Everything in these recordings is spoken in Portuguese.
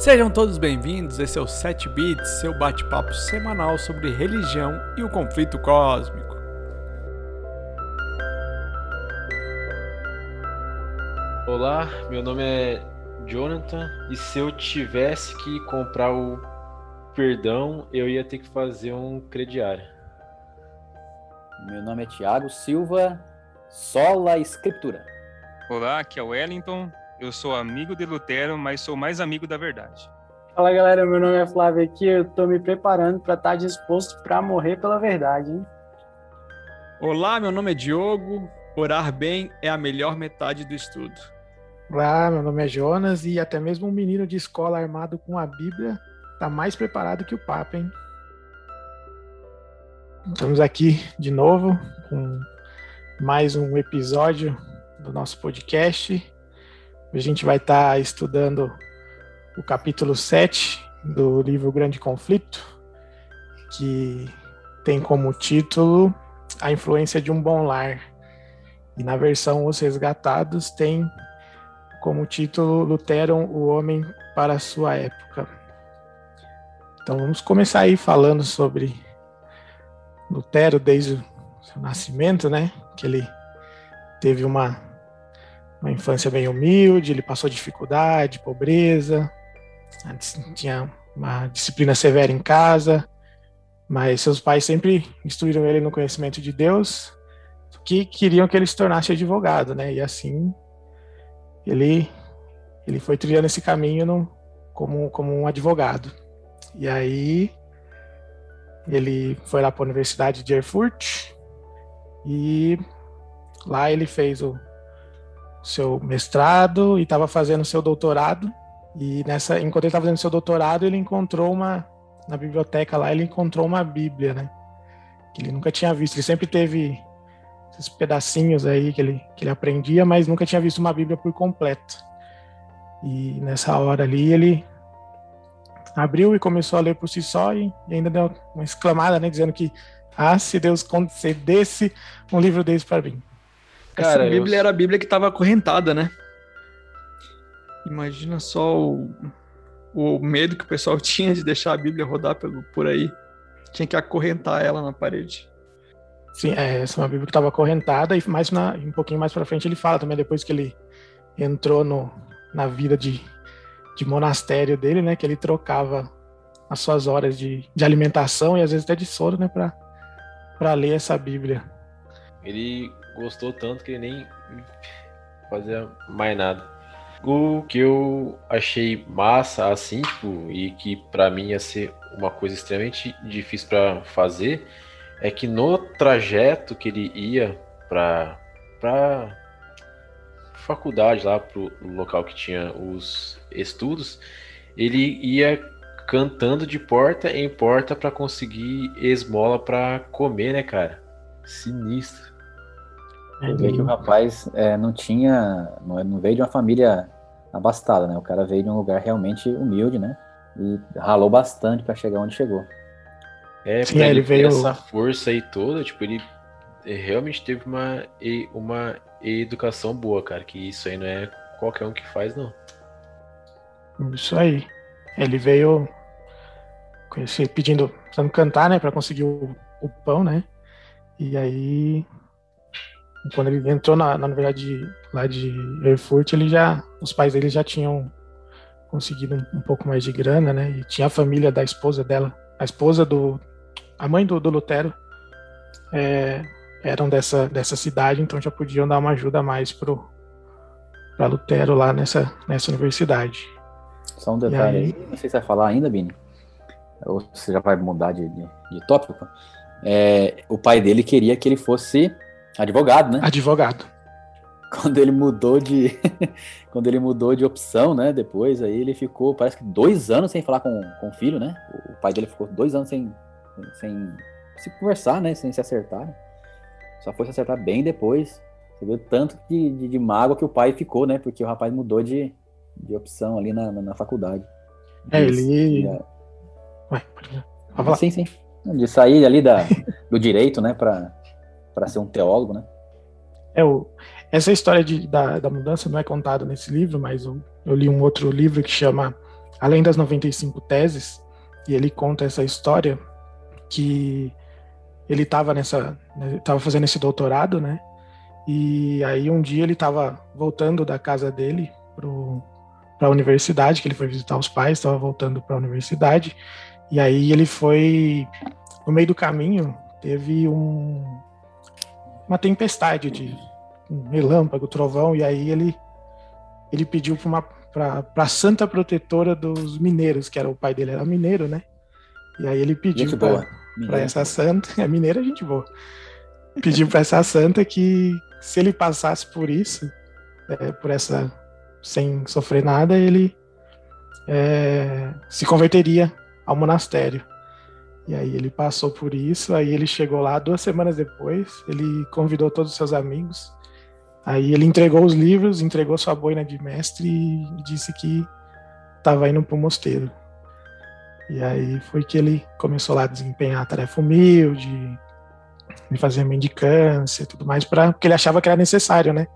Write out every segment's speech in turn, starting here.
Sejam todos bem-vindos, esse é o 7 Bits, seu bate-papo semanal sobre religião e o conflito cósmico. Olá, meu nome é Jonathan e se eu tivesse que comprar o perdão, eu ia ter que fazer um crediário. Meu nome é Tiago Silva, sola escritura. Olá, aqui é o Wellington eu sou amigo de Lutero, mas sou mais amigo da verdade. Fala galera, meu nome é Flávio aqui, eu tô me preparando para estar tá disposto para morrer pela verdade, hein? Olá, meu nome é Diogo. Orar bem é a melhor metade do estudo. Olá, meu nome é Jonas e até mesmo um menino de escola armado com a Bíblia tá mais preparado que o Papa, hein? Estamos aqui de novo com mais um episódio do nosso podcast. A gente vai estar tá estudando o capítulo 7 do livro Grande Conflito, que tem como título A Influência de um Bom Lar. E na versão Os Resgatados tem como título Lutero, o Homem para a Sua Época. Então vamos começar aí falando sobre Lutero desde o seu nascimento, né? Que ele teve uma uma infância bem humilde, ele passou dificuldade, pobreza, tinha uma disciplina severa em casa, mas seus pais sempre instruíram ele no conhecimento de Deus, que queriam que ele se tornasse advogado, né? E assim ele ele foi trilhando esse caminho no, como como um advogado. E aí ele foi lá para a Universidade de Erfurt e lá ele fez o seu mestrado e estava fazendo seu doutorado. E nessa, enquanto ele estava fazendo seu doutorado, ele encontrou uma na biblioteca lá, ele encontrou uma Bíblia, né? Que ele nunca tinha visto. Ele sempre teve esses pedacinhos aí que ele, que ele aprendia, mas nunca tinha visto uma Bíblia por completo. E nessa hora ali ele abriu e começou a ler por si só e, e ainda deu uma exclamada, né, dizendo que ah, se Deus concedesse um livro desse para mim. Cara, Essa Bíblia eu... era a Bíblia que estava acorrentada, né? Imagina só o, o medo que o pessoal tinha de deixar a Bíblia rodar pelo, por aí. Tinha que acorrentar ela na parede. Sim, é, essa é uma Bíblia que estava acorrentada e mais na, um pouquinho mais para frente ele fala também depois que ele entrou no, na vida de, de monastério dele, né, que ele trocava as suas horas de, de alimentação e às vezes até de sono, né, para ler essa Bíblia. Ele gostou tanto que ele nem fazia mais nada. O que eu achei massa, assim, tipo, e que para mim ia ser uma coisa extremamente difícil para fazer, é que no trajeto que ele ia para para faculdade lá pro local que tinha os estudos, ele ia cantando de porta em porta para conseguir esmola para comer, né, cara? Sinistro. Você vê que o rapaz é, não tinha, não, é, não veio de uma família abastada, né? O cara veio de um lugar realmente humilde, né? E ralou bastante para chegar onde chegou. É, Sim, ele, ele veio essa força aí toda, tipo, ele realmente teve uma, uma educação boa, cara, que isso aí não é qualquer um que faz, não. Isso aí. Ele veio pedindo, precisando cantar, né, para conseguir o, o pão, né? E aí quando ele entrou na, na universidade lá de Erfurt, ele já, os pais dele já tinham conseguido um, um, pouco mais de grana, né? E tinha a família da esposa dela, a esposa do, a mãe do, do Lutero, é, eram dessa dessa cidade, então já podiam dar uma ajuda a mais pro para Lutero lá nessa nessa universidade. Só um detalhe aí, aí, não sei se vai falar ainda, Bini, ou você já vai mudar de, de, de tópico. É, o pai dele queria que ele fosse Advogado, né? Advogado. Quando ele mudou de. quando ele mudou de opção, né? Depois, aí ele ficou, parece que dois anos sem falar com, com o filho, né? O pai dele ficou dois anos sem, sem se conversar, né? Sem se acertar. Só foi se acertar bem depois. Você viu tanto de, de, de mágoa que o pai ficou, né? Porque o rapaz mudou de, de opção ali na, na, na faculdade. É, ele. Ué, pode falar. Sim, sim. De sair ali da, do direito, né? Pra, para ser um teólogo, né? É, o, essa história de, da, da mudança não é contada nesse livro, mas eu, eu, li um outro livro que chama além das 95 teses, e ele conta essa história que ele estava nessa, estava fazendo esse doutorado, né? E aí um dia ele estava voltando da casa dele para a universidade, que ele foi visitar os pais, estava voltando para a universidade. E aí ele foi no meio do caminho teve um, uma tempestade de um relâmpago, trovão, e aí ele ele pediu para a santa protetora dos mineiros, que era o pai dele era mineiro, né? E aí ele pediu para essa santa, é mineira gente boa, pediu para essa santa que se ele passasse por isso, é, por essa sem sofrer nada, ele é, se converteria ao monastério. E aí ele passou por isso, aí ele chegou lá duas semanas depois, ele convidou todos os seus amigos, aí ele entregou os livros, entregou sua boina de mestre e disse que estava indo para o mosteiro. E aí foi que ele começou lá a desempenhar a tarefa humilde, de fazer mendicância e tudo mais, pra, porque ele achava que era necessário, né?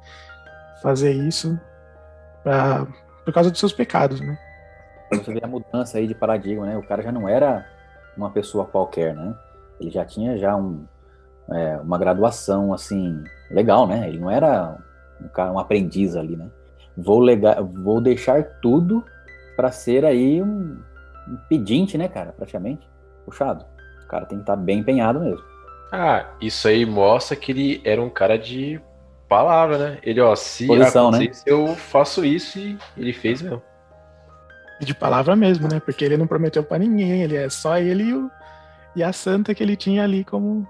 Fazer isso pra, por causa dos seus pecados, né? Você vê a mudança aí de paradigma, né? O cara já não era uma pessoa qualquer, né? Ele já tinha já um, é, uma graduação, assim, legal, né? Ele não era um, cara, um aprendiz ali, né? Vou, legar, vou deixar tudo para ser aí um, um pedinte, né, cara? Praticamente. Puxado. O cara tem que estar tá bem empenhado mesmo. Ah, isso aí mostra que ele era um cara de palavra, né? Ele, ó, se Posição, né? eu faço isso e ele fez mesmo. De palavra mesmo, né? Porque ele não prometeu para ninguém, ele é só ele e, o, e, a santa que ele tinha ali como.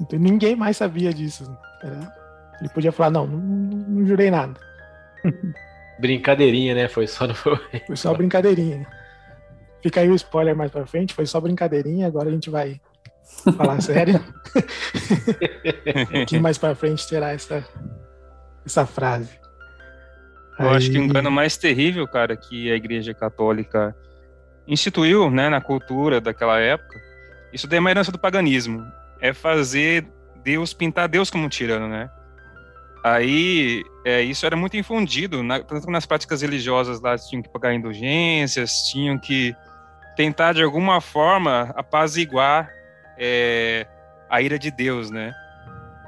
Então, ninguém mais sabia disso. Era... Ele podia falar, não, não, não jurei nada. Brincadeirinha, né? Foi só no... Foi só brincadeirinha. Fica aí o spoiler mais pra frente, foi só brincadeirinha, agora a gente vai falar sério. que mais para frente terá essa, essa frase. Eu Aí... acho que o engano mais terrível, cara, que a Igreja Católica instituiu, né, na cultura daquela época, isso daí é uma herança do paganismo, é fazer Deus pintar Deus como um tirano, né? Aí, é, isso era muito infundido, na, tanto nas práticas religiosas lá, tinham que pagar indulgências, tinham que tentar de alguma forma apaziguar é, a ira de Deus, né?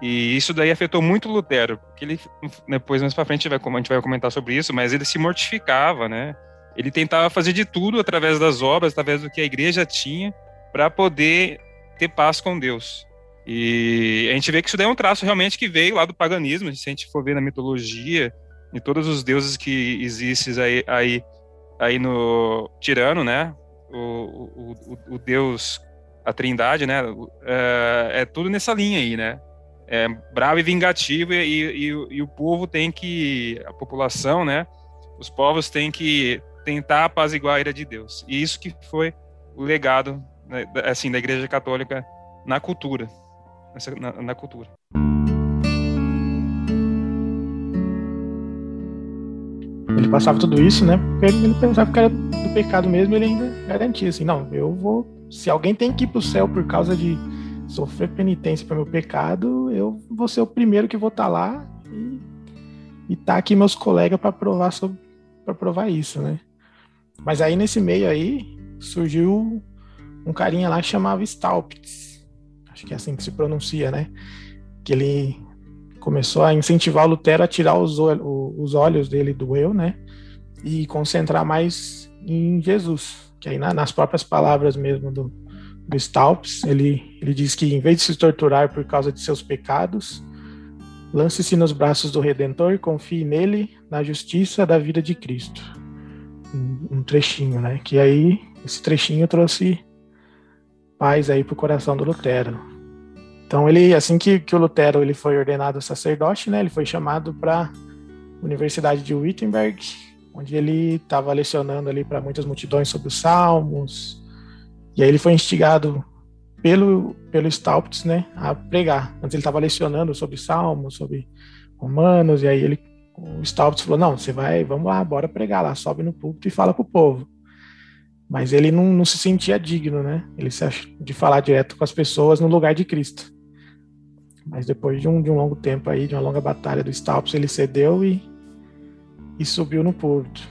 E isso daí afetou muito Lutero, porque ele depois mais para frente vai, a gente vai comentar sobre isso, mas ele se mortificava, né? Ele tentava fazer de tudo através das obras, através do que a igreja tinha, para poder ter paz com Deus. E a gente vê que isso daí é um traço realmente que veio lá do paganismo, se a gente for ver na mitologia, de todos os deuses que existem aí, aí, aí no Tirano, né? O, o, o, o deus a Trindade, né? É, é, tudo nessa linha aí, né? É bravo e vingativo e, e, e, o povo tem que, a população, né? Os povos têm que tentar apaziguar a ira de Deus. E isso que foi o legado, né, assim, da Igreja Católica na cultura, na, na cultura. Ele passava tudo isso, né? Porque ele pensava que era do pecado mesmo, ele ainda garantia assim, não, eu vou se alguém tem que ir para o céu por causa de sofrer penitência para meu pecado, eu vou ser o primeiro que vou estar tá lá e, e tá aqui meus colegas para provar para provar isso, né? Mas aí nesse meio aí surgiu um carinha lá que chamava Staupitz, acho que é assim que se pronuncia, né? Que ele começou a incentivar o Lutero a tirar os, os olhos dele do eu, né? E concentrar mais em Jesus que aí na, nas próprias palavras mesmo do, Staupes, ele, ele diz que em vez de se torturar por causa de seus pecados, lance-se nos braços do Redentor, confie nele, na justiça da vida de Cristo. Um, um trechinho, né? Que aí esse trechinho trouxe paz aí pro coração do Lutero. Então ele, assim que, que o Lutero ele foi ordenado sacerdote, né? Ele foi chamado para Universidade de Wittenberg onde ele estava lecionando ali para muitas multidões sobre os salmos. E aí ele foi instigado pelo pelo Staupitz, né, a pregar. Antes ele estava lecionando sobre salmos, sobre romanos, e aí ele o Staupitz falou: "Não, você vai, vamos lá, bora pregar lá, sobe no púlpito e fala pro povo". Mas ele não, não se sentia digno, né? Ele se de falar direto com as pessoas no lugar de Cristo. Mas depois de um, de um longo tempo aí, de uma longa batalha do Staupitz, ele cedeu e e subiu no púlpito.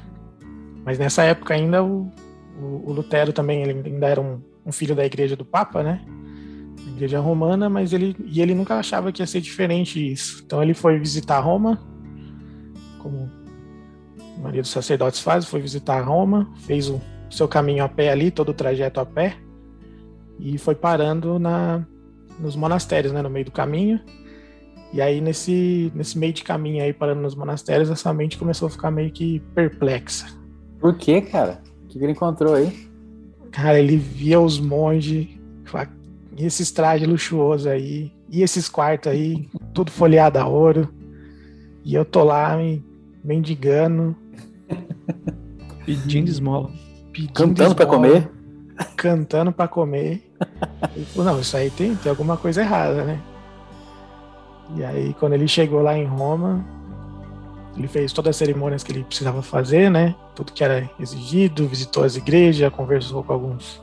Mas nessa época ainda o, o, Lutero também ele ainda era um, um, filho da igreja do Papa, né? Igreja romana, mas ele e ele nunca achava que ia ser diferente isso. Então ele foi visitar Roma, como a maioria dos sacerdotes faz, foi visitar Roma, fez o seu caminho a pé ali, todo o trajeto a pé, e foi parando na, nos monastérios, né, no meio do caminho. E aí, nesse, nesse meio de caminho aí, parando nos monastérios, essa mente começou a ficar meio que perplexa. Por quê, cara? O que ele encontrou aí? Cara, ele via os monges, e esses trajes luxuosos aí, e esses quartos aí, tudo folheado a ouro. E eu tô lá me mendigando. Pedindo esmola. Pedindo Cantando para comer? Cantando para comer. falou, não, isso aí tem, tem alguma coisa errada, né? E aí, quando ele chegou lá em Roma, ele fez todas as cerimônias que ele precisava fazer, né? Tudo que era exigido, visitou as igrejas, conversou com alguns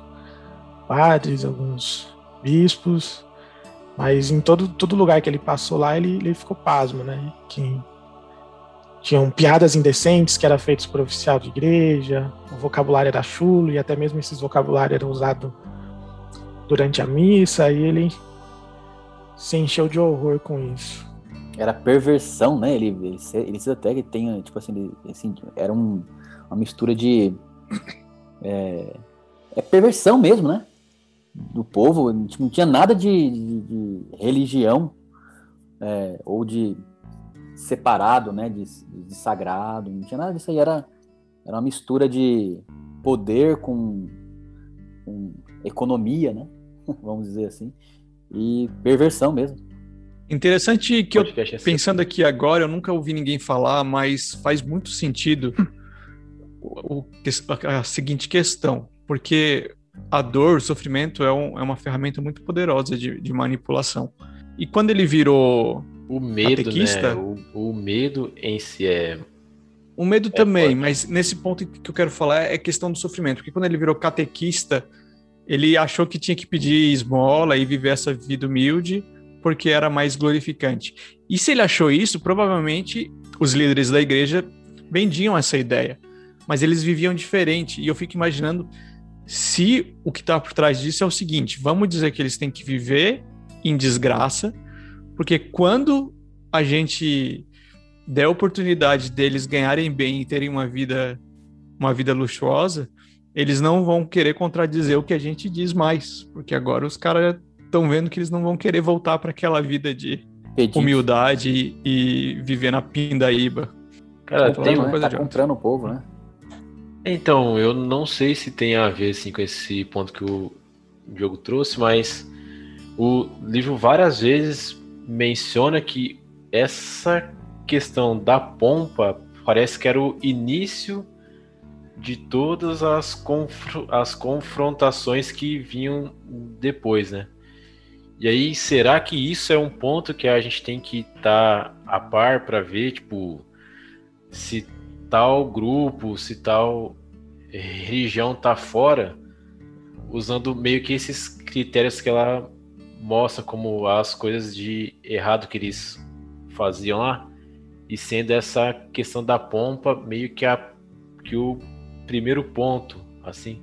padres, alguns bispos, mas em todo, todo lugar que ele passou lá, ele, ele ficou pasmo, né? Que tinham piadas indecentes que eram feitas por oficial de igreja, o vocabulário era chulo e até mesmo esses vocabulários eram usados durante a missa, e ele se encheu de horror com isso. Era perversão, né? Ele, ele, ele até que tem, tipo assim, ele, assim era um, uma mistura de. É, é, perversão mesmo, né? Do povo. Tipo, não tinha nada de, de, de religião é, ou de separado, né? De, de, sagrado. Não tinha nada disso aí. Era, era uma mistura de poder com, com economia, né? Vamos dizer assim e perversão mesmo. Interessante que eu, pensando aqui agora, eu nunca ouvi ninguém falar, mas faz muito sentido o, a seguinte questão, porque a dor, o sofrimento é, um, é uma ferramenta muito poderosa de, de, manipulação. E quando ele virou o medo, catequista, né? o, o medo em si é o medo é também, forte. mas nesse ponto que eu quero falar é questão do sofrimento, porque quando ele virou catequista, ele achou que tinha que pedir esmola e viver essa vida humilde porque era mais glorificante. E se ele achou isso, provavelmente os líderes da igreja vendiam essa ideia, mas eles viviam diferente. E eu fico imaginando se o que está por trás disso é o seguinte: vamos dizer que eles têm que viver em desgraça, porque quando a gente der a oportunidade deles ganharem bem e terem uma vida uma vida luxuosa, eles não vão querer contradizer o que a gente diz mais, porque agora os caras estão vendo que eles não vão querer voltar para aquela vida de humildade e, e, viver na pindaíba. Cara, tem uma coisa tá comprando o povo, né? Então, eu não sei se tem a ver assim, com esse ponto que o Diogo trouxe, mas o livro várias vezes menciona que essa questão da pompa parece que era o início de todas as, confr as confrontações que vinham depois, né? E aí, será que isso é um ponto que a gente tem que estar tá a par para ver, tipo, se tal grupo, se tal religião tá fora, usando meio que esses critérios que ela mostra como as coisas de errado que eles faziam lá, e sendo essa questão da pompa meio que a que o primeiro ponto, assim.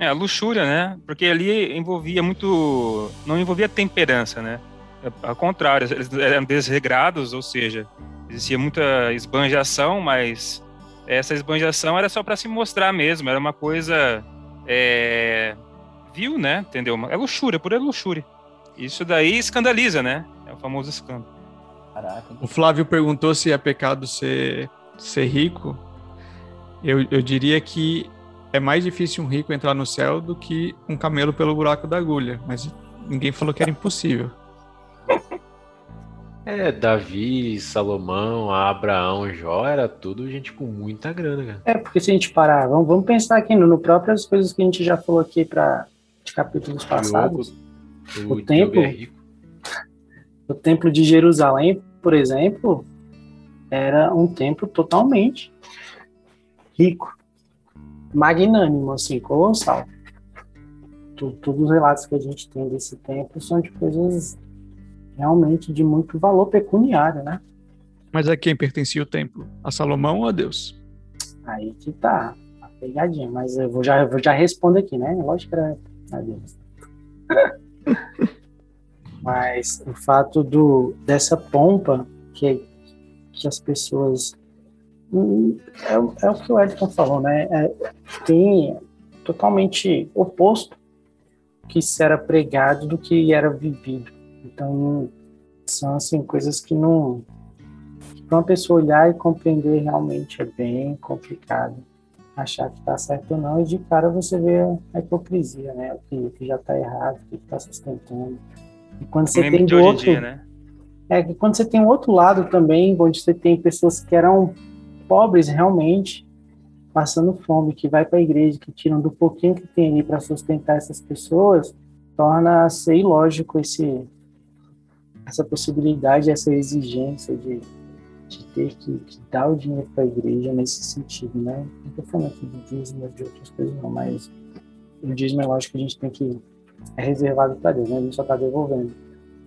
É, a luxúria, né? Porque ali envolvia muito. Não envolvia temperança, né? Ao contrário, eles eram desregrados, ou seja, existia muita esbanjação, mas essa esbanjação era só para se mostrar mesmo, era uma coisa. É, viu, né? Entendeu? É luxúria, pura luxúria. Isso daí escandaliza, né? É o famoso escândalo. Caraca. O Flávio perguntou se é pecado ser, ser rico. Eu, eu diria que é mais difícil um rico entrar no céu do que um camelo pelo buraco da agulha, mas ninguém falou que era impossível. É, Davi, Salomão, Abraão, Jó, era tudo gente com muita grana, cara. É, porque se a gente parar, vamos, vamos pensar aqui no, no próprias coisas que a gente já falou aqui para de capítulos passados. o, o templo, é o templo de Jerusalém, por exemplo, era um templo totalmente rico, magnânimo, assim, colossal. Todos os relatos que a gente tem desse tempo são de coisas realmente de muito valor pecuniário, né? Mas a quem pertencia o templo? A Salomão ou a Deus? Aí que tá a pegadinha, mas eu vou já, eu vou já respondo aqui, né? Lógico que era. Adeus. mas o fato do, dessa pompa que, que as pessoas. É, é o que o Edson falou, né? É, tem totalmente oposto que se era pregado do que era vivido. Então, são assim coisas que não para uma pessoa olhar e compreender realmente é bem complicado achar que está certo ou não e de cara você vê a hipocrisia, né? O que, que já está errado, o que está sustentando. E quando você tem do outro, dia, né? é que quando você tem o outro lado também, onde você tem pessoas que eram pobres realmente, passando fome, que vai para a igreja, que tiram do pouquinho que tem ali para sustentar essas pessoas, torna ser ilógico esse essa possibilidade, essa exigência de, de ter que, que dar o dinheiro para a igreja nesse sentido, né? Não estou falando aqui de dízimo de outras coisas, não, mas o dízimo é lógico que a gente tem que é reservado para Deus, né? A gente só está devolvendo.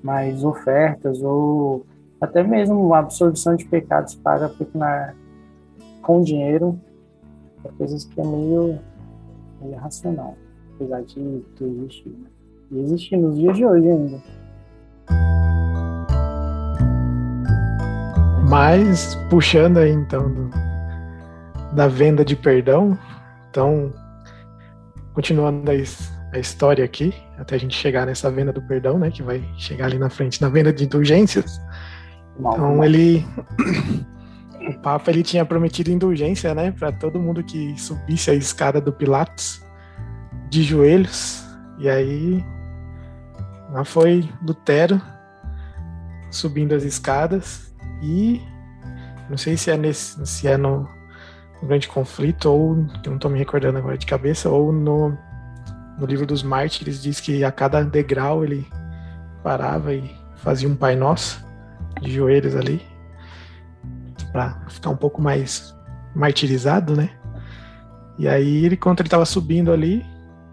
Mas ofertas ou até mesmo a absorção de pecados paga na, com dinheiro é coisas que é meio, meio racional, apesar de ter existido. Né? E existe nos dias de hoje ainda. Mas, puxando aí então do, da venda de perdão, então, continuando a, a, história aqui, até a gente chegar nessa venda do perdão, né, que vai chegar ali na frente na venda de indulgências. Mal, então, mal. ele o Papa ele tinha prometido indulgência, né, para todo mundo que subisse a escada do Pilatos de joelhos. E aí lá foi Lutero subindo as escadas e não sei se é nesse se é no, no grande conflito ou não estou me recordando agora de cabeça ou no no livro dos Mártires diz que a cada degrau ele parava e fazia um Pai Nosso de joelhos ali para ficar um pouco mais martirizado, né? E aí, ele, quando ele estava subindo ali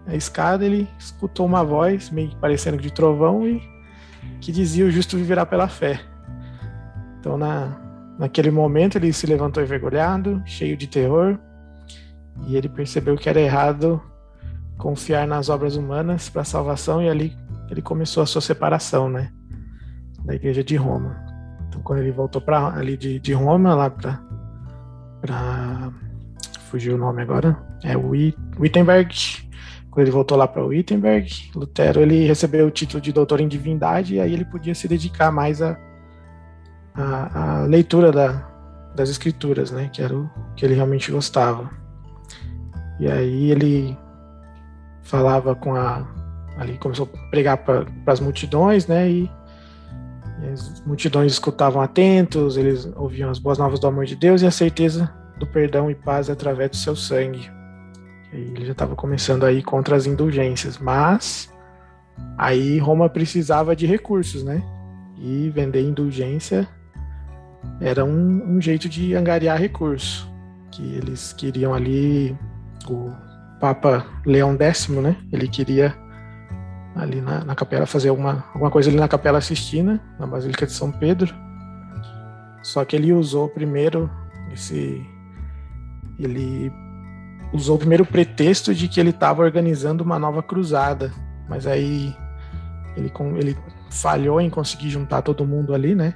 a escada, ele escutou uma voz, meio parecendo de trovão, e que dizia: O justo viverá pela fé. Então, na, naquele momento, ele se levantou envergonhado, cheio de terror, e ele percebeu que era errado confiar nas obras humanas para salvação, e ali ele começou a sua separação, né? Da igreja de Roma. Então, quando ele voltou para ali de, de Roma, lá para para fugiu o nome agora, é Wittenberg. Quando ele voltou lá para Wittenberg, Lutero ele recebeu o título de doutor em divindade e aí ele podia se dedicar mais à a, a, leitura da, das escrituras, né, que era o que ele realmente gostava. E aí ele falava com a ali começou a pregar para as multidões, né, e as multidões escutavam atentos, eles ouviam as boas novas do amor de Deus e a certeza do perdão e paz através do seu sangue. E ele já estava começando aí contra as indulgências, mas aí Roma precisava de recursos, né? E vender indulgência era um, um jeito de angariar recurso, que eles queriam ali o Papa Leão X, né? Ele queria ali na, na capela, fazer alguma, alguma coisa ali na Capela Sistina, na Basílica de São Pedro. Só que ele usou primeiro esse. Ele usou o primeiro pretexto de que ele estava organizando uma nova cruzada, mas aí ele, ele falhou em conseguir juntar todo mundo ali, né?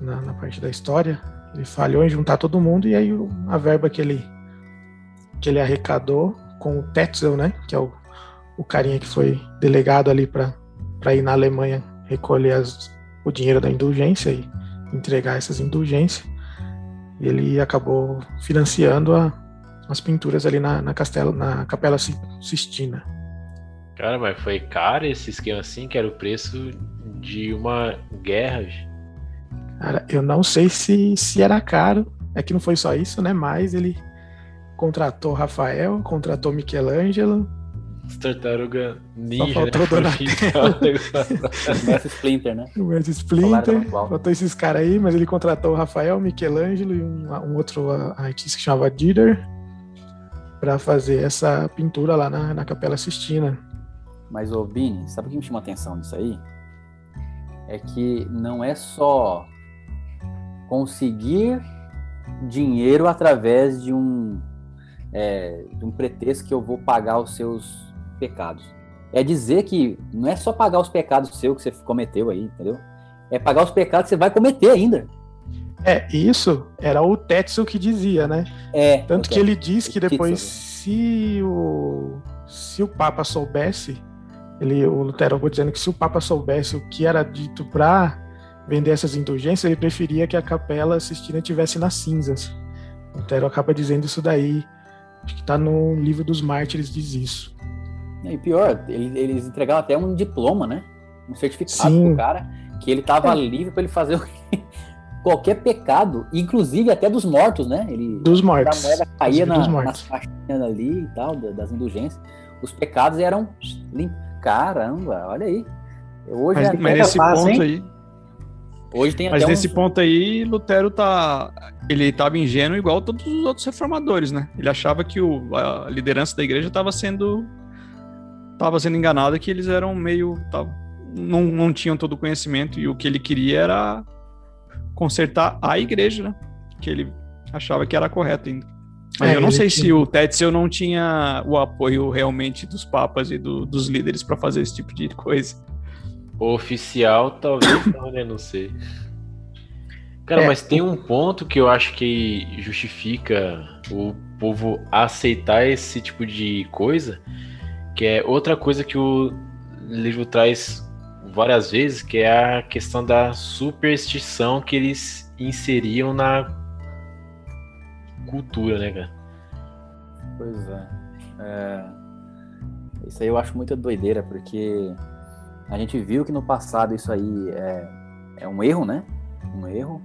Na, na, parte da história, ele falhou em juntar todo mundo e aí a verba que ele que ele arrecadou com o Tetzel, né? Que é o o carinha que foi delegado ali para ir na Alemanha recolher as, o dinheiro da indulgência e entregar essas indulgências. Ele acabou financiando a, as pinturas ali na, na, castelo, na Capela Sistina. Cara, mas foi caro esse esquema assim, que era o preço de uma guerra. Cara, eu não sei se, se era caro. É que não foi só isso, né? Mas ele contratou Rafael, contratou Michelangelo, as tartarugas ninja. Só faltou né? o Mestre Splinter, né? O Mestre Splinter. Faltou esses caras aí, mas ele contratou o Rafael, Michelangelo e um, um outro artista que chamava Dider para fazer essa pintura lá na, na Capela Sistina. Mas, ô Bini, sabe o que me chama a atenção disso aí? É que não é só conseguir dinheiro através de um, é, de um pretexto que eu vou pagar os seus pecados. É dizer que não é só pagar os pecados seus que você cometeu aí, entendeu? É pagar os pecados que você vai cometer ainda. É, isso era o Tetsu que dizia, né? É. Tanto que ele diz que depois, se o, se o Papa soubesse, ele, o Lutero ficou dizendo que se o Papa soubesse o que era dito para vender essas indulgências, ele preferia que a Capela Sistina tivesse nas cinzas. O Lutero acaba dizendo isso daí. Acho que está no livro dos mártires diz isso. E pior, eles entregavam até um diploma, né? Um certificado Sim. pro cara que ele estava é. livre para ele fazer qualquer pecado, inclusive até dos mortos, né? Ele, dos mortos. A moeda caía na, nas faixinhas ali e tal, das indulgências. Os pecados eram limpos. Caramba, olha aí. Hoje mas, é mas nesse fácil, ponto hein? aí. Hoje tem Mas nesse um... ponto aí, Lutero tá. Ele estava ingênuo igual todos os outros reformadores, né? Ele achava que o, a liderança da igreja estava sendo. Estava sendo enganada, que eles eram meio. Tava, não, não tinham todo o conhecimento e o que ele queria era consertar a igreja, né? Que ele achava que era correto ainda. Mas é, eu não sei tinha... se o Tetzel não tinha o apoio realmente dos papas e do, dos líderes para fazer esse tipo de coisa. Oficial, talvez não, né? Não sei. Cara, é. mas tem um ponto que eu acho que justifica o povo aceitar esse tipo de coisa, que é outra coisa que o livro traz várias vezes, que é a questão da superstição que eles inseriam na cultura, né, cara? Pois é. é. Isso aí eu acho muita doideira, porque a gente viu que no passado isso aí é, é um erro, né? Um erro.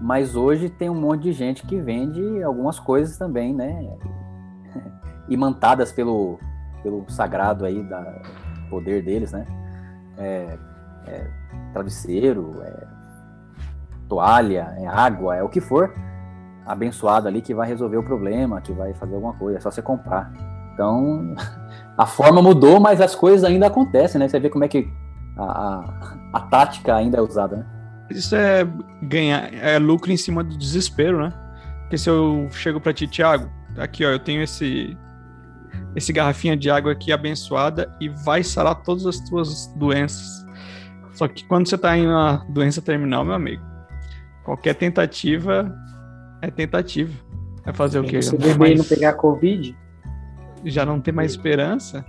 Mas hoje tem um monte de gente que vende algumas coisas também, né? Imantadas pelo, pelo sagrado aí, da poder deles, né? é, é travesseiro, é toalha, é água, é o que for abençoado ali que vai resolver o problema, que vai fazer alguma coisa, é só você comprar. Então, a forma mudou, mas as coisas ainda acontecem, né? Você vê como é que a, a, a tática ainda é usada, né? Isso é ganhar, é lucro em cima do desespero, né? Porque se eu chego para ti, Thiago, aqui ó, eu tenho esse esse garrafinha de água aqui abençoada e vai sarar todas as tuas doenças. Só que quando você está em uma doença terminal, meu amigo, qualquer tentativa é tentativa. É fazer o quê? Você beber mais... e não pegar Covid? Já não tem mais esperança.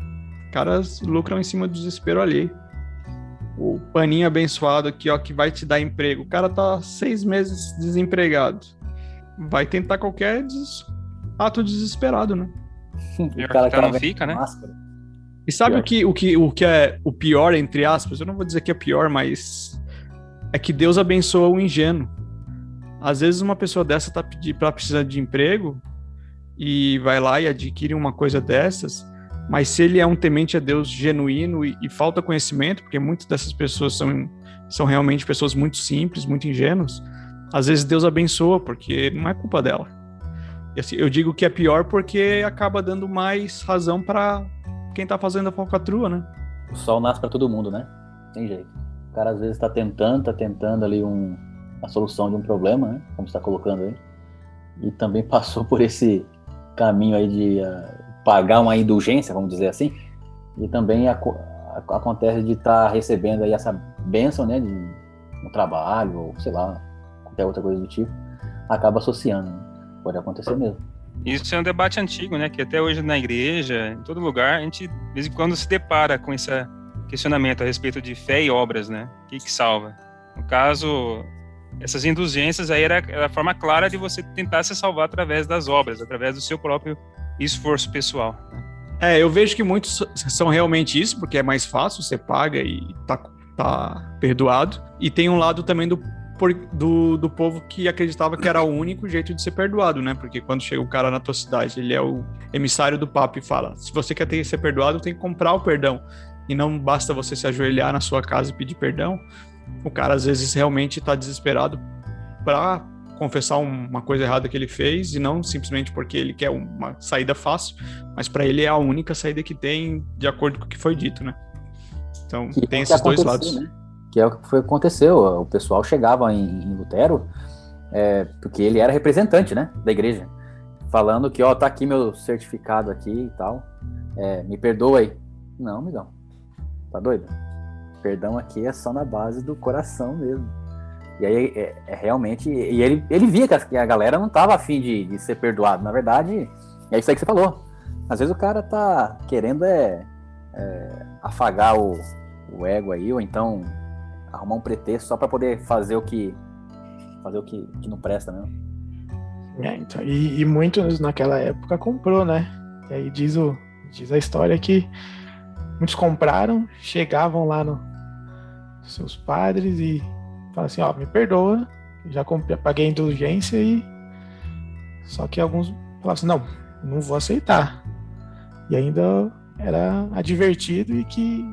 Caras lucram em cima do desespero alheio. O paninho abençoado aqui, ó, que vai te dar emprego. O cara tá seis meses desempregado. Vai tentar qualquer des... ato desesperado, né? O cara que não fica, né? Máscara. E sabe o que, o, que, o que é o pior, entre aspas? Eu não vou dizer que é pior, mas é que Deus abençoa o ingênuo. Às vezes uma pessoa dessa tá para precisar de emprego e vai lá e adquire uma coisa dessas, mas se ele é um temente a Deus genuíno e, e falta conhecimento, porque muitas dessas pessoas são, são realmente pessoas muito simples, muito ingênuas, às vezes Deus abençoa, porque não é culpa dela. Assim, eu digo que é pior porque acaba dando mais razão para quem tá fazendo a falcatrua, né? O sol nasce para todo mundo, né? Tem jeito. O cara às vezes tá tentando, tá tentando ali um, a solução de um problema, né? Como está colocando aí. E também passou por esse caminho aí de uh, pagar uma indulgência, vamos dizer assim. E também a, a, acontece de estar tá recebendo aí essa bênção, né? De um trabalho, ou sei lá, qualquer outra coisa do tipo. Acaba associando. Né? Pode acontecer mesmo. Isso é um debate antigo, né? Que até hoje na igreja, em todo lugar, a gente de vez em quando se depara com esse questionamento a respeito de fé e obras, né? O que, que salva? No caso, essas indulgências aí era, era a forma clara de você tentar se salvar através das obras, através do seu próprio esforço pessoal. Né? É, eu vejo que muitos são realmente isso, porque é mais fácil, você paga e tá, tá perdoado. E tem um lado também do por, do, do povo que acreditava que era o único jeito de ser perdoado, né? Porque quando chega o cara na tua cidade, ele é o emissário do Papa e fala: se você quer ter, ser perdoado, tem que comprar o perdão. E não basta você se ajoelhar na sua casa e pedir perdão. O cara às vezes realmente está desesperado para confessar uma coisa errada que ele fez e não simplesmente porque ele quer uma saída fácil, mas para ele é a única saída que tem de acordo com o que foi dito, né? Então tem esses dois lados. Né? Que é o que foi, aconteceu. O pessoal chegava em, em Lutero é, porque ele era representante, né, da igreja, falando que, ó, tá aqui meu certificado aqui e tal, é, me perdoa aí. Não, amigão, tá doido? Perdão aqui é só na base do coração mesmo. E aí é, é realmente. E ele, ele via que a, galera não tava afim de, de ser perdoado. Na verdade, é isso aí que você falou. Às vezes o cara tá querendo é, é afagar o, o ego aí, ou então arrumar um pretexto só para poder fazer o que fazer o que, que não presta mesmo. É, então, e, e, muitos naquela época comprou, né? E aí diz, o, diz a história que muitos compraram, chegavam lá no seus padres e falavam assim, ó, me perdoa, já comprei, paguei a indulgência e só que alguns falavam assim, não, não vou aceitar. E ainda era advertido e que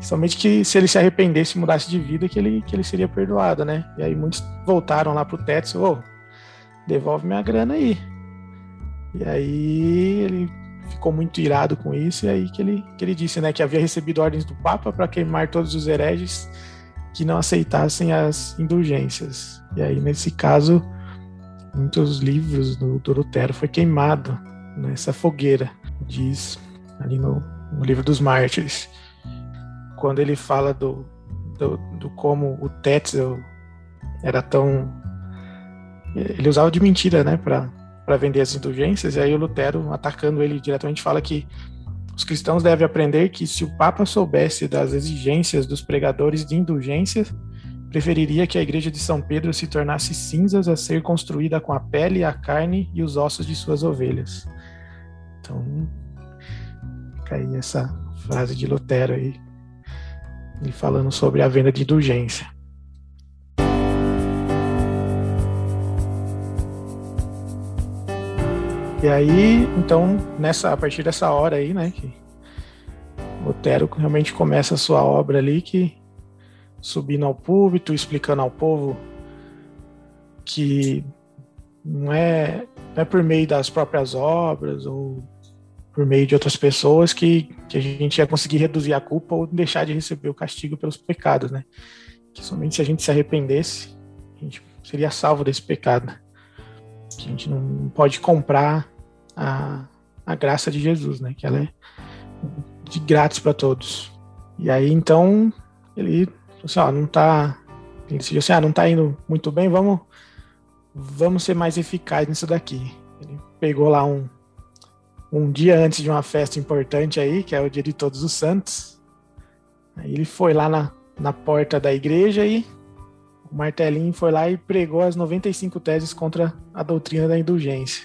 somente que se ele se arrependesse e mudasse de vida que ele, que ele seria perdoado, né? E aí muitos voltaram lá pro Tetsu, ô, devolve minha grana aí. E aí ele ficou muito irado com isso e aí que ele, que ele disse, né, que havia recebido ordens do Papa para queimar todos os hereges que não aceitassem as indulgências. E aí nesse caso muitos livros do, do Lutero foi queimado nessa fogueira, diz ali no, no livro dos mártires quando ele fala do, do, do como o Tetzel era tão. Ele usava de mentira, né, para vender as indulgências, e aí o Lutero, atacando ele diretamente, fala que os cristãos devem aprender que se o Papa soubesse das exigências dos pregadores de indulgências, preferiria que a igreja de São Pedro se tornasse cinzas a ser construída com a pele, a carne e os ossos de suas ovelhas. Então, fica aí essa frase de Lutero aí, e falando sobre a venda de indulgência. E aí, então, nessa, a partir dessa hora aí, né, que Lutero realmente começa a sua obra ali, que subindo ao púlpito, explicando ao povo que não é, não é por meio das próprias obras ou por meio de outras pessoas que, que a gente ia conseguir reduzir a culpa ou deixar de receber o castigo pelos pecados, né? Que somente se a gente se arrependesse, a gente seria salvo desse pecado. Que a gente não pode comprar a, a graça de Jesus, né? Que ela é de grátis para todos. E aí então ele assim, ó, não tá ele decidiu assim, ah, não tá indo muito bem, vamos vamos ser mais eficazes nisso daqui. Ele pegou lá um um dia antes de uma festa importante aí, que é o dia de Todos os Santos. Aí ele foi lá na, na porta da igreja e o martelinho foi lá e pregou as 95 teses contra a doutrina da indulgência.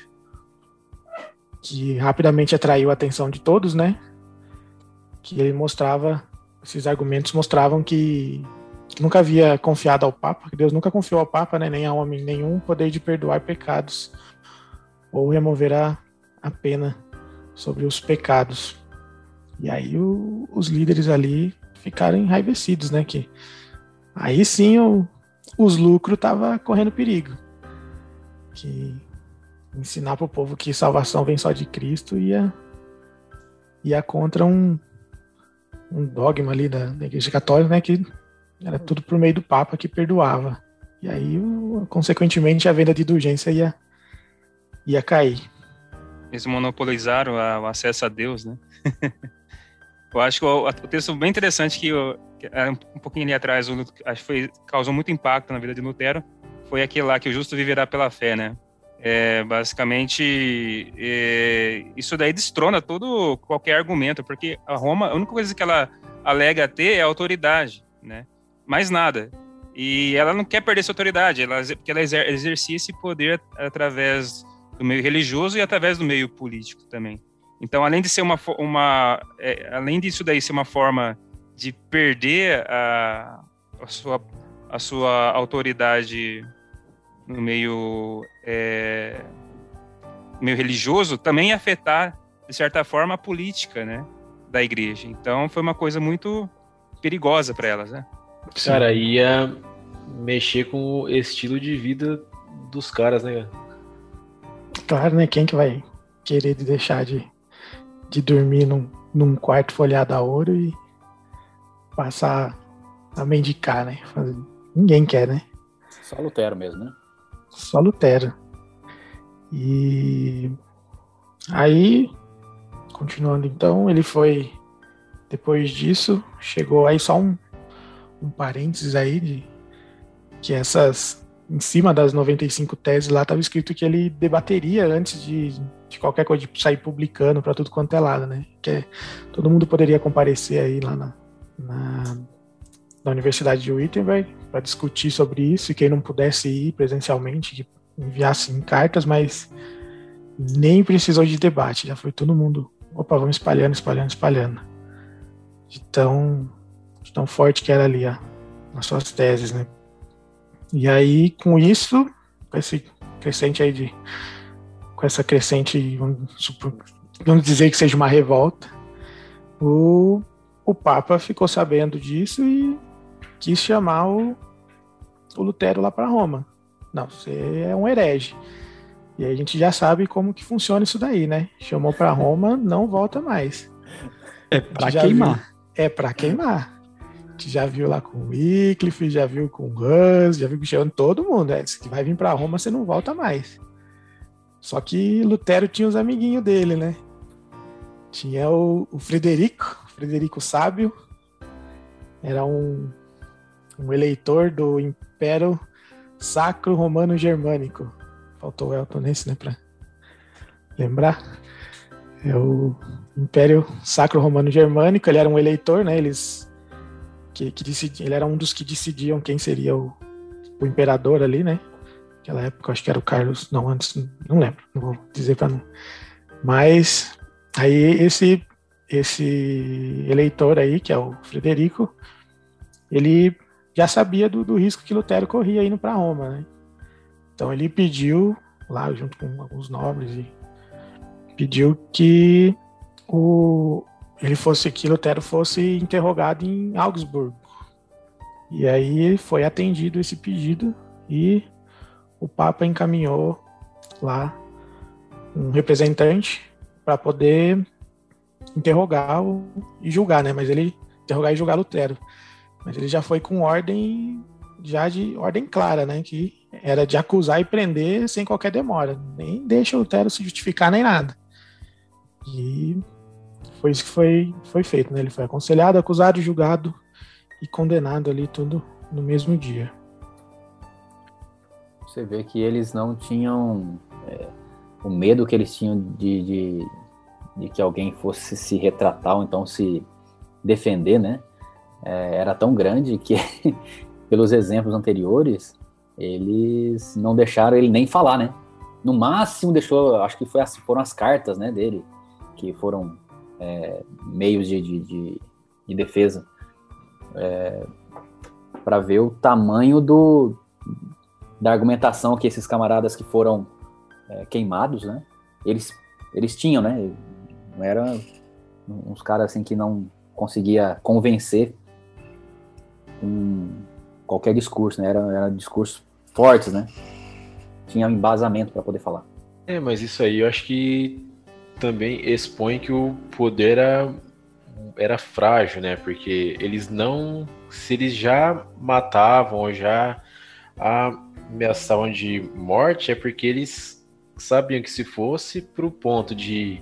Que rapidamente atraiu a atenção de todos, né? Que ele mostrava, esses argumentos mostravam que, nunca havia confiado ao Papa, que Deus nunca confiou ao Papa, né, nem a homem nenhum, poder de perdoar pecados ou remover a, a pena sobre os pecados. E aí o, os líderes ali ficaram enraivecidos, né? Que aí sim o, os lucros tava correndo perigo. Que ensinar para o povo que salvação vem só de Cristo ia, ia contra um, um dogma ali da, da Igreja Católica, né? Que era tudo por meio do Papa que perdoava. E aí, consequentemente, a venda de indulgência ia, ia cair. Eles monopolizaram a, o acesso a Deus, né? eu acho que o, o, texto bem interessante que, eu, que um pouquinho ali atrás, o, acho que foi, causou muito impacto na vida de Lutero, foi aquele lá que o justo viverá pela fé, né? É, basicamente, é, isso daí destrona todo qualquer argumento, porque a Roma, a única coisa que ela alega ter é autoridade, né? Mais nada. E ela não quer perder essa autoridade, ela, porque ela exercia esse poder através do meio religioso e através do meio político também. Então, além de ser uma, uma é, além disso daí ser uma forma de perder a, a, sua, a sua autoridade no meio, é, meio religioso, também afetar, de certa forma, a política né, da igreja. Então, foi uma coisa muito perigosa para elas. Né? Cara, ia mexer com o estilo de vida dos caras, né? Claro, né? Quem que vai querer deixar de, de dormir num, num quarto folhado a ouro e passar a mendicar, né? Ninguém quer, né? Só Lutero mesmo, né? só Lutero. E aí, continuando então, ele foi, depois disso, chegou aí só um, um parênteses aí de que essas, em cima das 95 teses lá, estava escrito que ele debateria antes de, de qualquer coisa, de sair publicando para tudo quanto é lado, né? Que é, todo mundo poderia comparecer aí lá na, na, na Universidade de Wittenberg para discutir sobre isso, e quem não pudesse ir presencialmente, enviassem cartas, mas nem precisou de debate, já foi todo mundo, opa, vamos espalhando, espalhando, espalhando. De tão, de tão forte que era ali a, as suas teses, né? E aí, com isso, com esse crescente aí de. com essa crescente, vamos, vamos dizer que seja uma revolta, o, o Papa ficou sabendo disso e quis chamar o, o Lutero lá para Roma. Não, você é um herege. E a gente já sabe como que funciona isso daí, né? Chamou para Roma, não volta mais. É para queimar. Viu, é para queimar. Já viu lá com o Wycliffe, já viu com o Hans, já viu com todo mundo. É, se vai vir para Roma, você não volta mais. Só que Lutero tinha os amiguinhos dele, né? Tinha o, o Frederico, Frederico Sábio. Era um, um eleitor do Império Sacro Romano Germânico. Faltou o Elton nesse, né, para lembrar. É o Império Sacro Romano Germânico. Ele era um eleitor, né? Eles que, que decidi, ele era um dos que decidiam quem seria o, o imperador ali, né? Naquela época, acho que era o Carlos, não antes, não lembro, não vou dizer para não. Mas aí esse esse eleitor aí, que é o Frederico, ele já sabia do, do risco que Lutero corria indo para Roma, né? Então ele pediu lá junto com alguns nobres e pediu que o ele fosse que Lutero fosse interrogado em Augsburgo. E aí foi atendido esse pedido e o Papa encaminhou lá um representante para poder interrogar e julgar, né? Mas ele interrogar e julgar Lutero. Mas ele já foi com ordem, já de ordem clara, né? Que era de acusar e prender sem qualquer demora. Nem deixa Lutero se justificar nem nada. E foi isso que foi, foi feito, né? Ele foi aconselhado, acusado, julgado e condenado ali tudo no mesmo dia. Você vê que eles não tinham é, o medo que eles tinham de, de, de, que alguém fosse se retratar ou então se defender, né? é, era tão grande que, pelos exemplos anteriores, eles não deixaram ele nem falar, né? No máximo deixou, acho que foi as, foram as cartas, né, dele, que foram é, meios de, de, de, de defesa é, para ver o tamanho do da argumentação que esses camaradas que foram é, queimados, né? Eles eles tinham, né? Não eram uns caras assim que não conseguia convencer com qualquer discurso, né? Era, era discursos fortes, né? Tinha um embasamento para poder falar. É, mas isso aí eu acho que também expõe que o poder era, era frágil, né? Porque eles não. Se eles já matavam ou já ameaçavam de morte, é porque eles sabiam que se fosse pro ponto de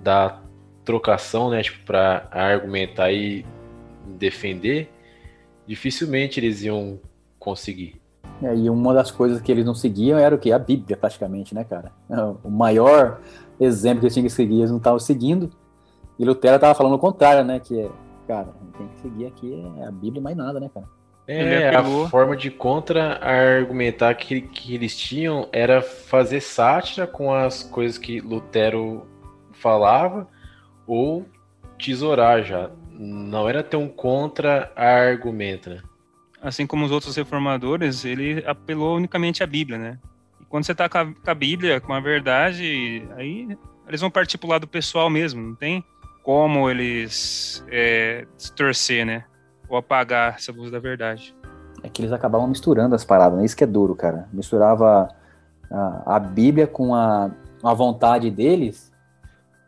da trocação, né? Tipo, para argumentar e defender, dificilmente eles iam conseguir. É, e uma das coisas que eles não seguiam era o que? A Bíblia, praticamente, né, cara? O maior exemplo que eles tinham que seguir, eles não estavam seguindo. E Lutero estava falando o contrário, né? Que, cara, tem que seguir aqui é a Bíblia mais nada, né, cara? É, a forma de contra-argumentar que, que eles tinham era fazer sátira com as coisas que Lutero falava ou tesourar já não era ter um contra-argumento, né? Assim como os outros reformadores, ele apelou unicamente à Bíblia, né? E quando você está com, a Bíblia, com a verdade, aí eles vão partir pro lado pessoal mesmo, não tem como eles é, torcer, né? Ou apagar essa luz da verdade. É que eles acabavam misturando as paradas, né? Isso que é duro, cara. Misturava a, a Bíblia com a, a vontade deles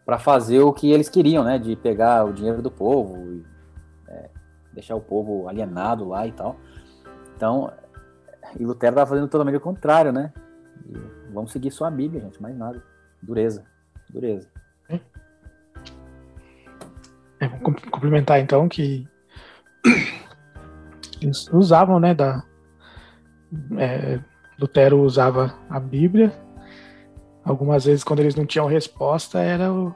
para fazer o que eles queriam, né? De pegar o dinheiro do povo, e, é, deixar o povo alienado lá e tal. Então, e Lutero estava fazendo totalmente o contrário, né? E vamos seguir só a Bíblia, gente, mais nada. Dureza, dureza. É. Vou complementar então que eles usavam, né, da é, Lutero usava a Bíblia. Algumas vezes quando eles não tinham resposta era o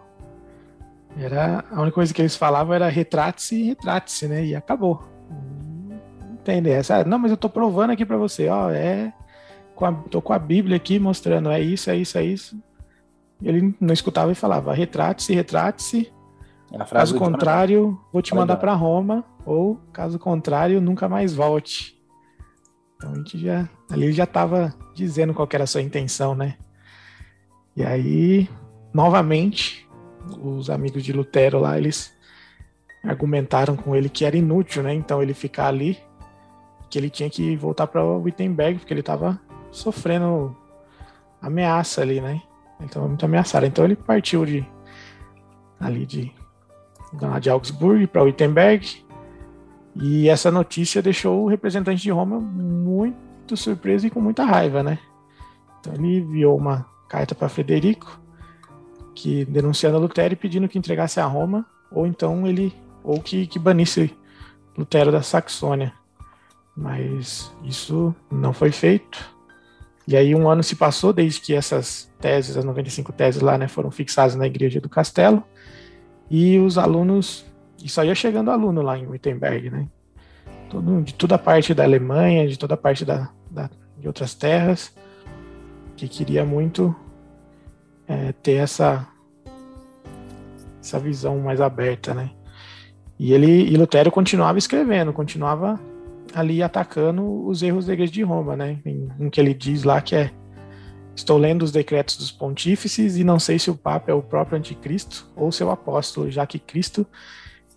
era a única coisa que eles falavam era retrate-se, retrate-se, né? E acabou. Entende? Essa, não, mas eu tô provando aqui para você, ó, é com a, tô com a Bíblia aqui mostrando, é isso, é isso, é isso. Ele não escutava e falava, retrate-se, retrate-se. É caso contrário, vou te mandar para Roma, ou caso contrário, nunca mais volte. Então a gente já ali já estava dizendo qual era a sua intenção, né? E aí, novamente, os amigos de Lutero lá, eles argumentaram com ele que era inútil, né? Então ele ficar ali, que ele tinha que voltar para Wittenberg, porque ele estava sofrendo ameaça ali, né? Ele estava muito ameaçado. Então ele partiu de ali de de Augsburg para Wittenberg. E essa notícia deixou o representante de Roma muito surpreso e com muita raiva, né? Então ele enviou uma carta para Frederico, que denunciando Lutero e pedindo que entregasse a Roma, ou então ele ou que, que banisse Lutero da Saxônia. Mas isso não foi feito. E aí um ano se passou desde que essas teses, as 95 teses lá, né, foram fixadas na igreja do castelo. E os alunos, e só ia chegando aluno lá em Wittenberg, né? Todo, de toda a parte da Alemanha, de toda a parte da, da de outras terras, que queria muito é, ter essa, essa visão mais aberta, né? E ele e Lutero continuava escrevendo, continuava ali atacando os erros da Igreja de Roma, né? Em, em que ele diz lá que é Estou lendo os decretos dos pontífices e não sei se o Papa é o próprio anticristo ou seu apóstolo, já que Cristo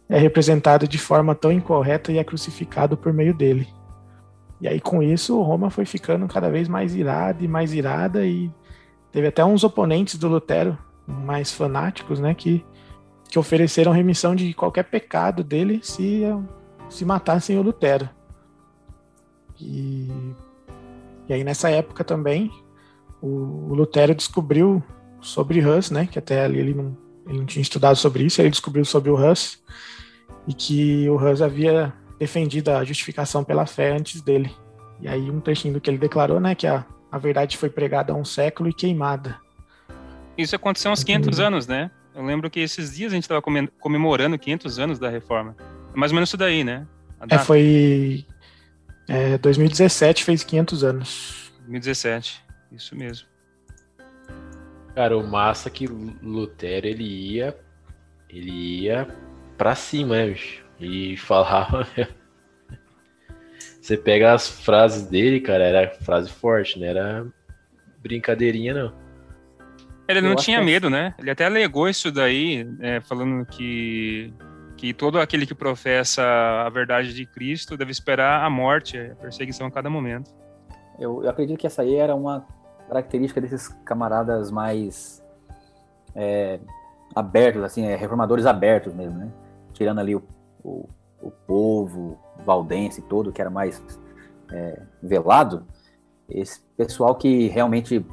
é representado de forma tão incorreta e é crucificado por meio dele. E aí, com isso, Roma foi ficando cada vez mais irada e mais irada, e teve até uns oponentes do Lutero, mais fanáticos, né, que, que ofereceram remissão de qualquer pecado dele se, se matassem o Lutero. E, e aí, nessa época também, o, Lutero descobriu sobre Hus, né, que até ali ele não, ele não tinha estudado sobre isso, ele descobriu sobre o Hus, e que o Hus havia defendido a justificação pela fé antes dele. E aí um trechinho do que ele declarou, né, que a, a verdade foi pregada há um século e queimada. Isso aconteceu há uns 500 anos, né? Eu lembro que esses dias a gente estava comemorando 500 anos da reforma. É mais ou menos isso daí, né? É, foi... É, 2017 fez 500 anos. 2017, isso mesmo. Cara, o massa que Lutero, ele ia... Ele ia pra cima, né, bicho? E falava. Você pega as frases dele, cara, era frase forte, não era brincadeirinha, não. Ele não tinha que... medo, né? Ele até alegou isso daí, é, falando que, que todo aquele que professa a verdade de Cristo deve esperar a morte, a perseguição a cada momento. Eu, eu acredito que essa aí era uma característica desses camaradas mais é, abertos, assim, é, reformadores abertos mesmo, né? tirando ali o, o, o povo valdense todo, que era mais é, velado, esse pessoal que realmente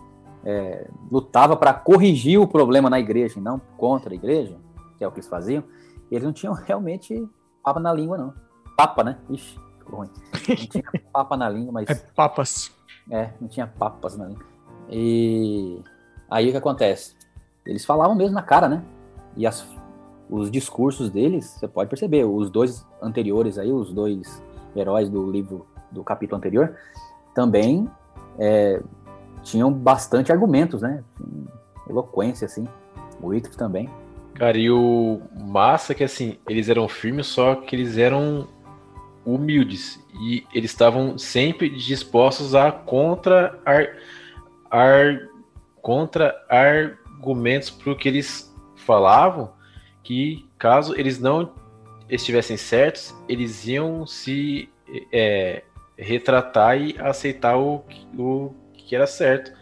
é, lutava para corrigir o problema na igreja e não contra a igreja, que é o que eles faziam, eles não tinham realmente papa na língua, não. Papa, né? Ixi, ficou ruim. Não tinha papa na língua, mas. É papas. É, não tinha papas na língua. E aí o que acontece? Eles falavam mesmo na cara, né? E as os discursos deles, você pode perceber, os dois anteriores aí, os dois heróis do livro, do capítulo anterior, também é, tinham bastante argumentos, né? Eloquência, assim. O Wycliffe também. Cara, e o massa é que, assim, eles eram firmes, só que eles eram humildes. E eles estavam sempre dispostos a contra, ar, ar, contra argumentos para o que eles falavam que caso eles não estivessem certos, eles iam se é, retratar e aceitar o, o que era certo,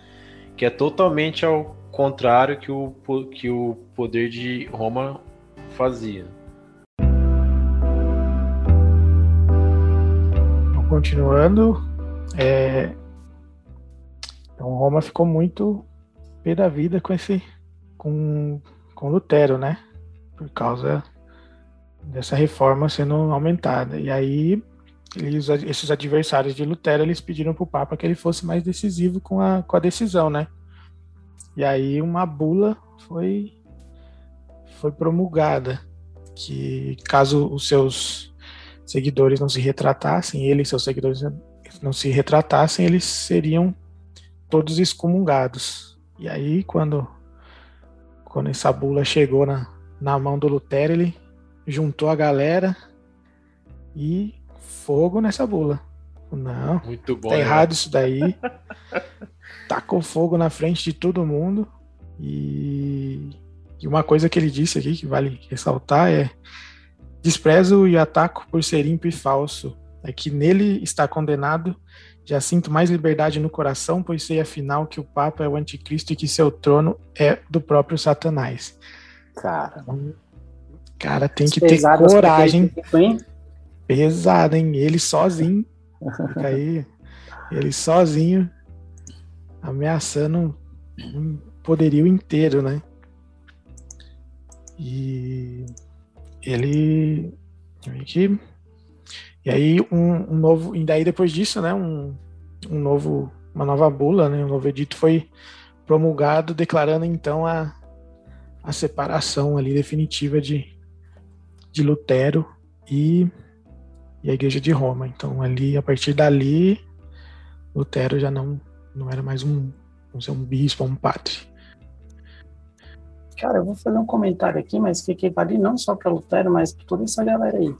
que é totalmente ao contrário que o, que o poder de Roma fazia. Continuando, é... Então Roma ficou muito pé da vida com esse com, com Lutero, né? Por causa dessa reforma sendo aumentada. E aí eles, esses adversários de Lutero eles pediram para o Papa que ele fosse mais decisivo com a, com a decisão, né? E aí uma bula foi foi promulgada que caso os seus seguidores não se retratassem, ele e seus seguidores não se retratassem, eles seriam todos excomungados. E aí, quando, quando essa bula chegou na, na mão do Lutero, ele juntou a galera e fogo nessa bula. Não, Muito bom, tá errado isso daí. Tacou fogo na frente de todo mundo. E, e uma coisa que ele disse aqui que vale ressaltar é: desprezo e ataco por ser ímpio e falso. É que nele está condenado já sinto mais liberdade no coração, pois sei afinal que o Papa é o anticristo e que seu trono é do próprio Satanás. Cara. Cara, tem que ter coragem. Pesado, hein? Ele sozinho. Fica aí. Ele sozinho ameaçando um poderio inteiro, né? E ele. Aqui. E aí um, um, novo, e daí depois disso, né, um, um novo, uma nova bula, né, um novo edito foi promulgado declarando então a, a separação ali definitiva de, de Lutero e, e a Igreja de Roma. Então ali, a partir dali, Lutero já não, não era mais um, vamos dizer, um bispo, um padre. Cara, eu vou fazer um comentário aqui, mas que vale não só para Lutero, mas para toda essa galera aí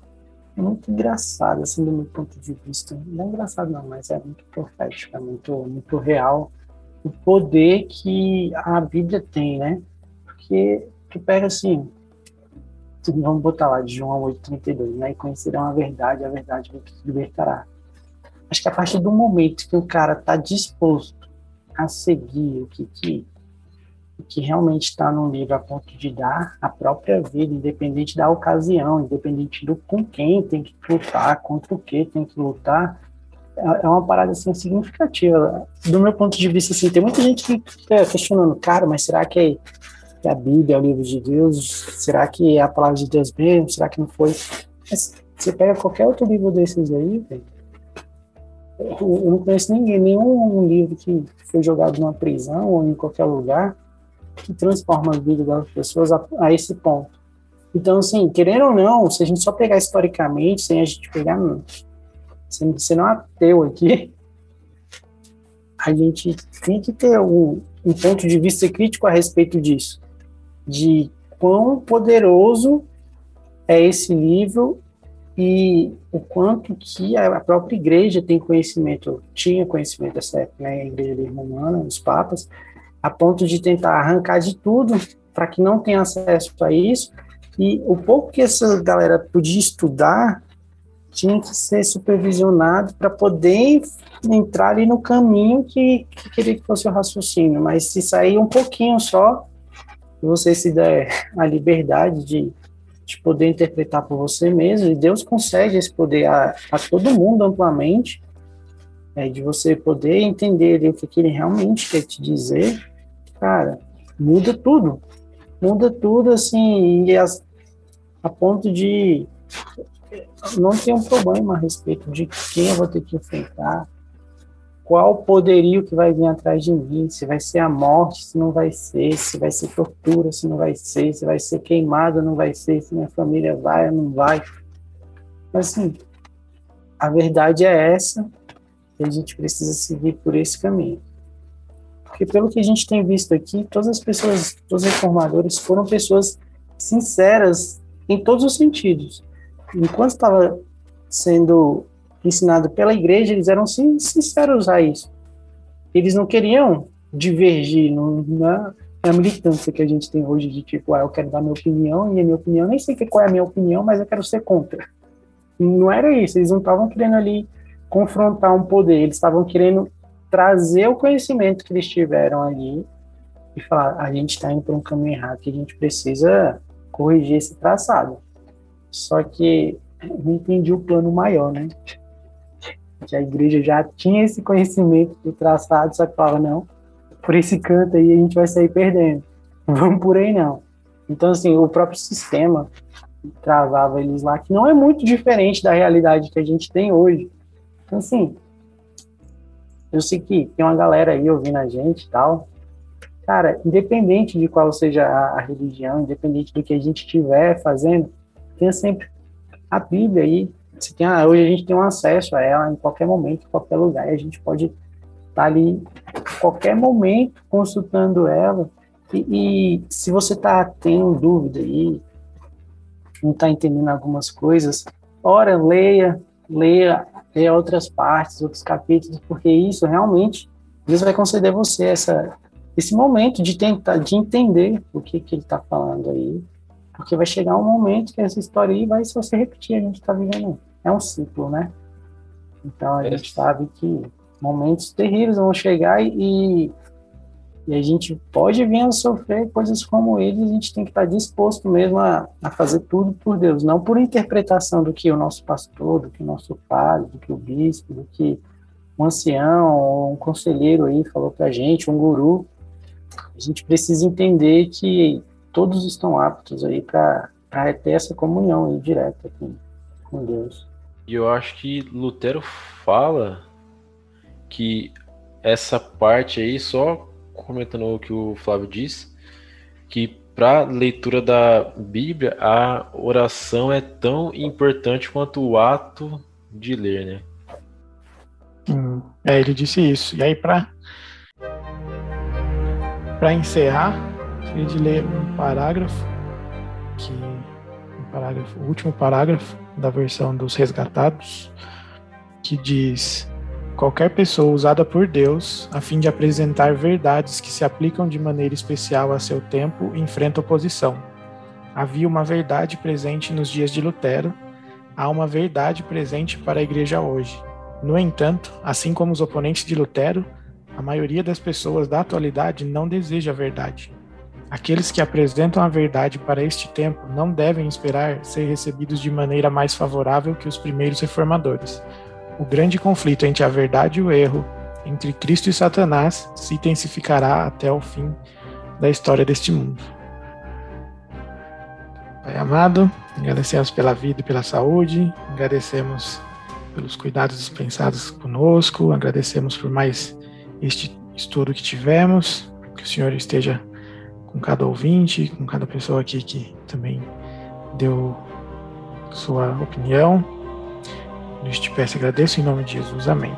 é muito engraçado, assim, do meu ponto de vista. Não é engraçado não, mas é muito profético, é muito, muito real o poder que a Bíblia tem, né? Porque tu pega assim, vamos botar lá de João 8,32, né? E conhecerão a verdade, a verdade te libertará. Acho que a partir do momento que o cara tá disposto a seguir o que, que que realmente está no livro a ponto de dar a própria vida, independente da ocasião, independente do com quem tem que lutar, contra o que tem que lutar, é, é uma parada assim significativa. Do meu ponto de vista, assim, tem muita gente que fica questionando, cara, mas será que a Bíblia é o livro de Deus? Será que é a palavra de Deus mesmo? Será que não foi? Mas você pega qualquer outro livro desses aí. Eu não conheço ninguém, nenhum livro que foi jogado numa prisão ou em qualquer lugar que transforma a vida das pessoas a, a, esse ponto. Então, assim, querendo ou não, se a gente só pegar historicamente, sem a gente pegar, sem você não é ateu aqui, a gente tem que ter um, um ponto de vista crítico a respeito disso, de quão poderoso é esse livro e o quanto que a própria igreja tem conhecimento, tinha conhecimento dessa época, né, a igreja romana, os papas, a ponto de tentar arrancar de tudo para que não tenha acesso a isso. E o pouco que essa galera podia estudar tinha que ser supervisionado para poder entrar ali no caminho que, que queria que fosse o raciocínio. Mas se sair um pouquinho só, você se der a liberdade de, de poder interpretar por você mesmo, e Deus consegue esse poder a, a todo mundo amplamente, é, de você poder entender o que, que ele realmente quer te dizer, cara, muda tudo. Muda tudo, assim, e as, a ponto de não ter um problema a respeito de quem eu vou ter que enfrentar, qual poderio que vai vir atrás de mim, se vai ser a morte, se não vai ser, se vai ser tortura, se não vai ser, se vai ser queimado, não vai ser, se minha família vai ou não vai. Mas, assim, a verdade é essa e a gente precisa seguir por esse caminho. Porque pelo que a gente tem visto aqui, todas as pessoas, todos os reformadores foram pessoas sinceras em todos os sentidos. Enquanto estava sendo ensinado pela igreja, eles eram sinceros a isso. Eles não queriam divergir na, na militância que a gente tem hoje de tipo, ah, eu quero dar minha opinião e a minha opinião, nem sei qual é a minha opinião, mas eu quero ser contra. Não era isso, eles não estavam querendo ali confrontar um poder, eles estavam querendo trazer o conhecimento que eles tiveram ali e falar: a gente está indo para um caminho errado, que a gente precisa corrigir esse traçado. Só que eu não entendi o plano maior, né? Que a igreja já tinha esse conhecimento do traçado, só que falava: não, por esse canto aí a gente vai sair perdendo. Vamos por aí não. Então, assim, o próprio sistema travava eles lá, que não é muito diferente da realidade que a gente tem hoje. Então, assim, eu sei que tem uma galera aí ouvindo a gente e tal. Cara, independente de qual seja a, a religião, independente do que a gente estiver fazendo, tenha sempre a Bíblia aí. Você tem a, hoje a gente tem um acesso a ela em qualquer momento, em qualquer lugar, e a gente pode estar tá ali em qualquer momento consultando ela. E, e se você está tendo dúvida aí, não está entendendo algumas coisas, ora, leia, leia ler outras partes, outros capítulos, porque isso realmente Deus vai conceder a você essa, esse momento de tentar, de entender o que, que ele está falando aí, porque vai chegar um momento que essa história aí vai só se repetir, a gente está vivendo, é um ciclo, né? Então a é. gente sabe que momentos terríveis vão chegar e, e a gente pode vir a sofrer coisas como eles, a gente tem que estar disposto mesmo a, a fazer tudo por Deus, não por interpretação do que o nosso pastor, do que o nosso padre, do que o bispo, do que um ancião ou um conselheiro aí falou para a gente, um guru. A gente precisa entender que todos estão aptos aí para ter essa comunhão aí direta com, com Deus. E eu acho que Lutero fala que essa parte aí só comentando o que o Flávio disse, que para leitura da Bíblia, a oração é tão importante quanto o ato de ler, né? É, ele disse isso. E aí, para para encerrar, queria ler um parágrafo que um parágrafo, o último parágrafo da versão dos resgatados, que diz: qualquer pessoa usada por Deus a fim de apresentar verdades que se aplicam de maneira especial a seu tempo enfrenta oposição. Havia uma verdade presente nos dias de Lutero, há uma verdade presente para a igreja hoje. No entanto, assim como os oponentes de Lutero, a maioria das pessoas da atualidade não deseja a verdade. Aqueles que apresentam a verdade para este tempo não devem esperar ser recebidos de maneira mais favorável que os primeiros reformadores o grande conflito entre a verdade e o erro, entre Cristo e Satanás, se intensificará até o fim da história deste mundo. Pai amado, agradecemos pela vida e pela saúde, agradecemos pelos cuidados dispensados conosco, agradecemos por mais este estudo que tivemos, que o Senhor esteja com cada ouvinte, com cada pessoa aqui que também deu sua opinião. Deus te peço agradeço em nome de Jesus. Amém.